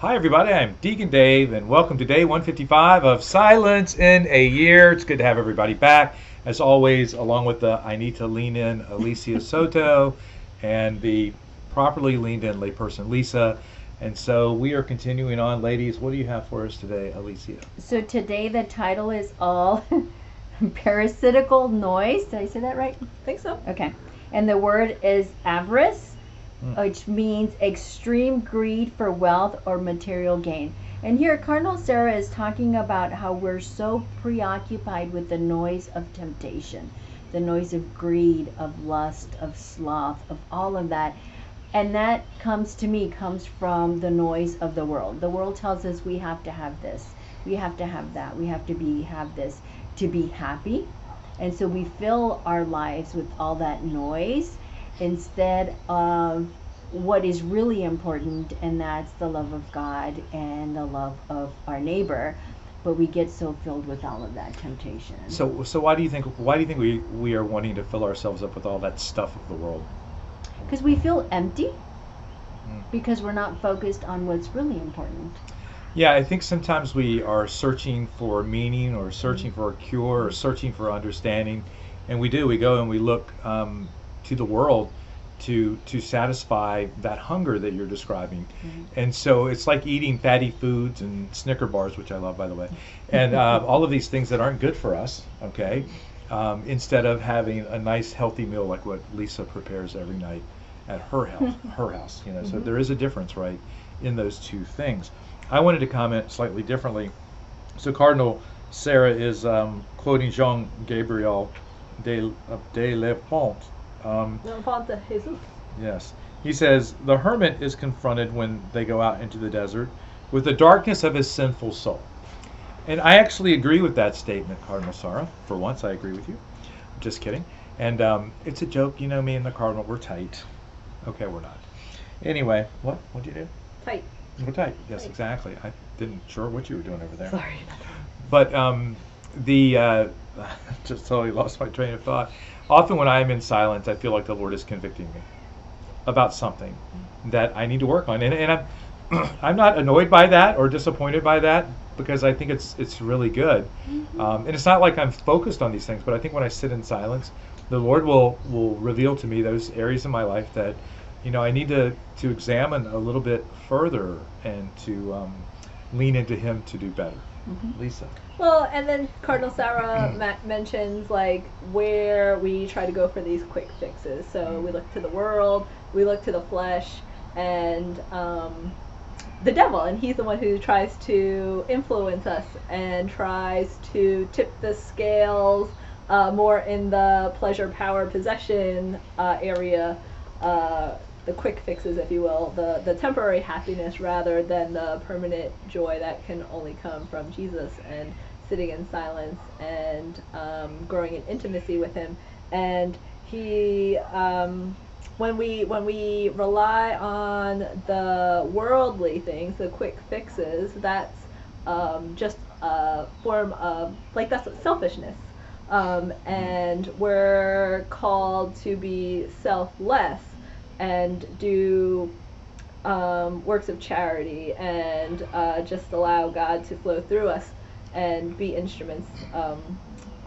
Hi, everybody. I'm Deacon Dave, and welcome to day 155 of Silence in a Year. It's good to have everybody back. As always, along with the I Need to Lean In Alicia Soto and the properly leaned in layperson Lisa. And so we are continuing on. Ladies, what do you have for us today, Alicia? So today the title is all parasitical noise. Did I say that right? I think so. Okay. And the word is avarice. Mm. which means extreme greed for wealth or material gain. And here Cardinal Sarah is talking about how we're so preoccupied with the noise of temptation, the noise of greed, of lust, of sloth, of all of that. And that comes to me comes from the noise of the world. The world tells us we have to have this, we have to have that, we have to be have this to be happy. And so we fill our lives with all that noise instead of what is really important, and that's the love of God and the love of our neighbor. But we get so filled with all of that temptation. So, so why do you think why do you think we, we are wanting to fill ourselves up with all that stuff of the world? Because we feel empty Mm. because we're not focused on what's really important. Yeah, I think sometimes we are searching for meaning or searching for a cure or searching for understanding, and we do. We go and we look um, to the world to to satisfy that hunger that you're describing, and so it's like eating fatty foods and Snicker bars, which I love, by the way, and uh, all of these things that aren't good for us. Okay, um, instead of having a nice healthy meal like what Lisa prepares every night at her house, her house. You know, so there is a difference, right, in those two things. I wanted to comment slightly differently. So Cardinal Sarah is um, quoting Jean Gabriel de, uh, de Lefont. Um, Jesus. yes, he says the hermit is confronted when they go out into the desert with the darkness of his sinful soul. And I actually agree with that statement, Cardinal Sarah. For once, I agree with you. Just kidding. And um, it's a joke, you know. Me and the Cardinal, we're tight. Okay, we're not. Anyway, what? What'd you do? Tight. We're tight. Yes, Tight. exactly. I didn't sure what you were doing over there. Sorry. But um, the uh, just totally lost my train of thought. Often when I am in silence, I feel like the Lord is convicting me about something that I need to work on, and, and I'm I'm not annoyed by that or disappointed by that because I think it's it's really good, um, and it's not like I'm focused on these things. But I think when I sit in silence, the Lord will will reveal to me those areas in my life that you know I need to to examine a little bit further and to um, lean into Him to do better. Lisa. Well, and then Cardinal Sarah ma- mentions like where we try to go for these quick fixes. So we look to the world, we look to the flesh, and um, the devil, and he's the one who tries to influence us and tries to tip the scales uh, more in the pleasure, power, possession uh, area. Uh, the quick fixes, if you will, the, the temporary happiness rather than the permanent joy that can only come from Jesus and sitting in silence and um, growing in intimacy with Him. And He, um, when we when we rely on the worldly things, the quick fixes, that's um, just a form of like that's selfishness. Um, and we're called to be selfless and do um, works of charity and uh, just allow God to flow through us and be instruments um,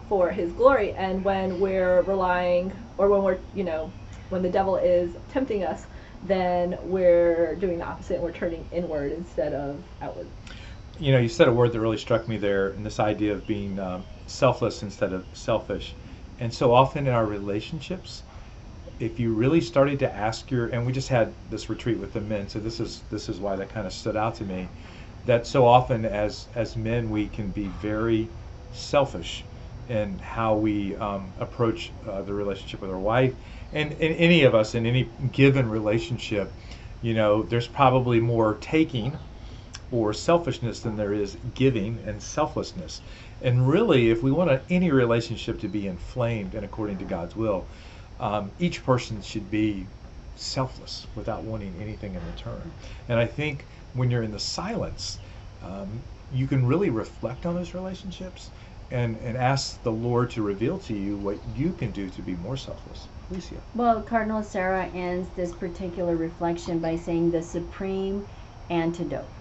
for His glory. And when we're relying, or when we're, you know, when the devil is tempting us, then we're doing the opposite. and We're turning inward instead of outward. You know, you said a word that really struck me there, and this idea of being um, selfless instead of selfish. And so often in our relationships, if you really started to ask your, and we just had this retreat with the men, so this is this is why that kind of stood out to me, that so often as as men we can be very selfish in how we um, approach uh, the relationship with our wife, and, and any of us in any given relationship, you know, there's probably more taking or selfishness than there is giving and selflessness. And really, if we want any relationship to be inflamed and according to God's will, um, each person should be selfless without wanting anything in return. And I think when you're in the silence, um, you can really reflect on those relationships and, and ask the Lord to reveal to you what you can do to be more selfless. Alicia. Well, Cardinal Sarah ends this particular reflection by saying the supreme antidote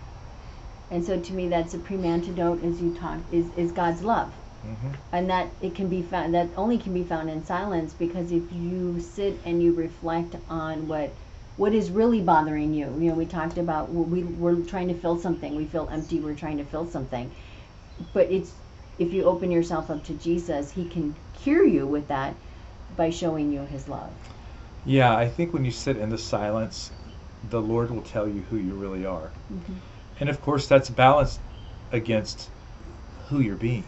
And so to me, that supreme antidote, as you talk, is, is God's love. Hmm And that it can be found, that only can be found in silence because if you sit and you reflect on what what is really bothering you, you know, we talked about we, we're trying to fill something, we feel empty, we're trying to fill something. But it's, if you open yourself up to Jesus, He can cure you with that by showing you His love. Yeah, I think when you sit in the silence, the Lord will tell you who you really are. Mhm. And of course, that's balanced against who you're being.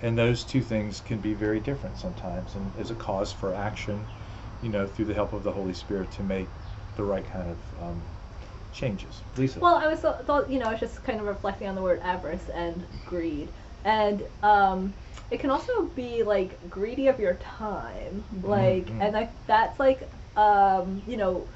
And those two things can be very different sometimes and is a cause for action, you know, through the help of the Holy Spirit to make the right kind of um, changes. Lisa. Well, I was thought you know I was just kind of reflecting on the word avarice and greed, and um, it can also be like greedy of your time, like, Mhm. and I, that's like um, you know.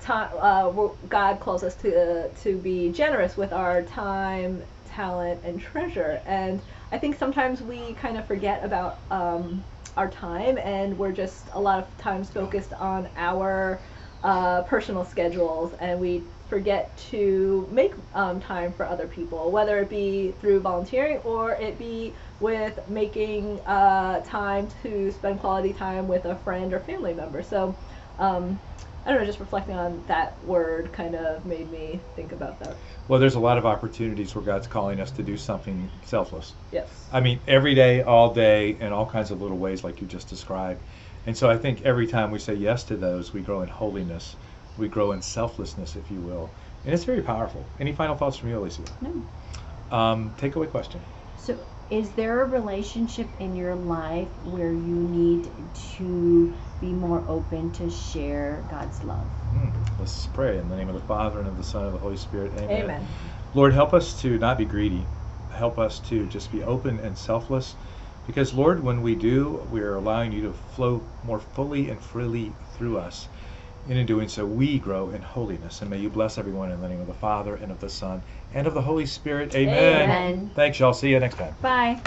Time, uh, God calls us to to be generous with our time, talent, and treasure. And I think sometimes we kind of forget about um, our time, and we're just a lot of times focused on our uh, personal schedules, and we forget to make um, time for other people, whether it be through volunteering or it be with making uh, time to spend quality time with a friend or family member. So. Um, I don't know, just reflecting on that word kind of made me think about that. well, there's a lot of opportunities where God's calling us to do something selfless. Yes. I mean, every day, all day, in all kinds of little ways, like you just described. And so I think every time we say yes to those, we grow in holiness, we grow in selflessness, if you will. And it's very powerful. Any final thoughts from you, Alicia? No. Um, takeaway question. So, is there a relationship in your life where you need to be more open to share God's love? Hmm. Let's pray in the name of the Father and of the Son and of the Holy Spirit. Amen. Amen. Lord, help us to not be greedy. Help us to just be open and selfless. Because, Lord, when we do, we are allowing you to flow more fully and freely through us. And in doing so, we grow in holiness. And may you bless everyone in the name of the Father and of the Son and of the Holy Spirit. Amen. Amen. Thanks, y'all. See you next time. Bye.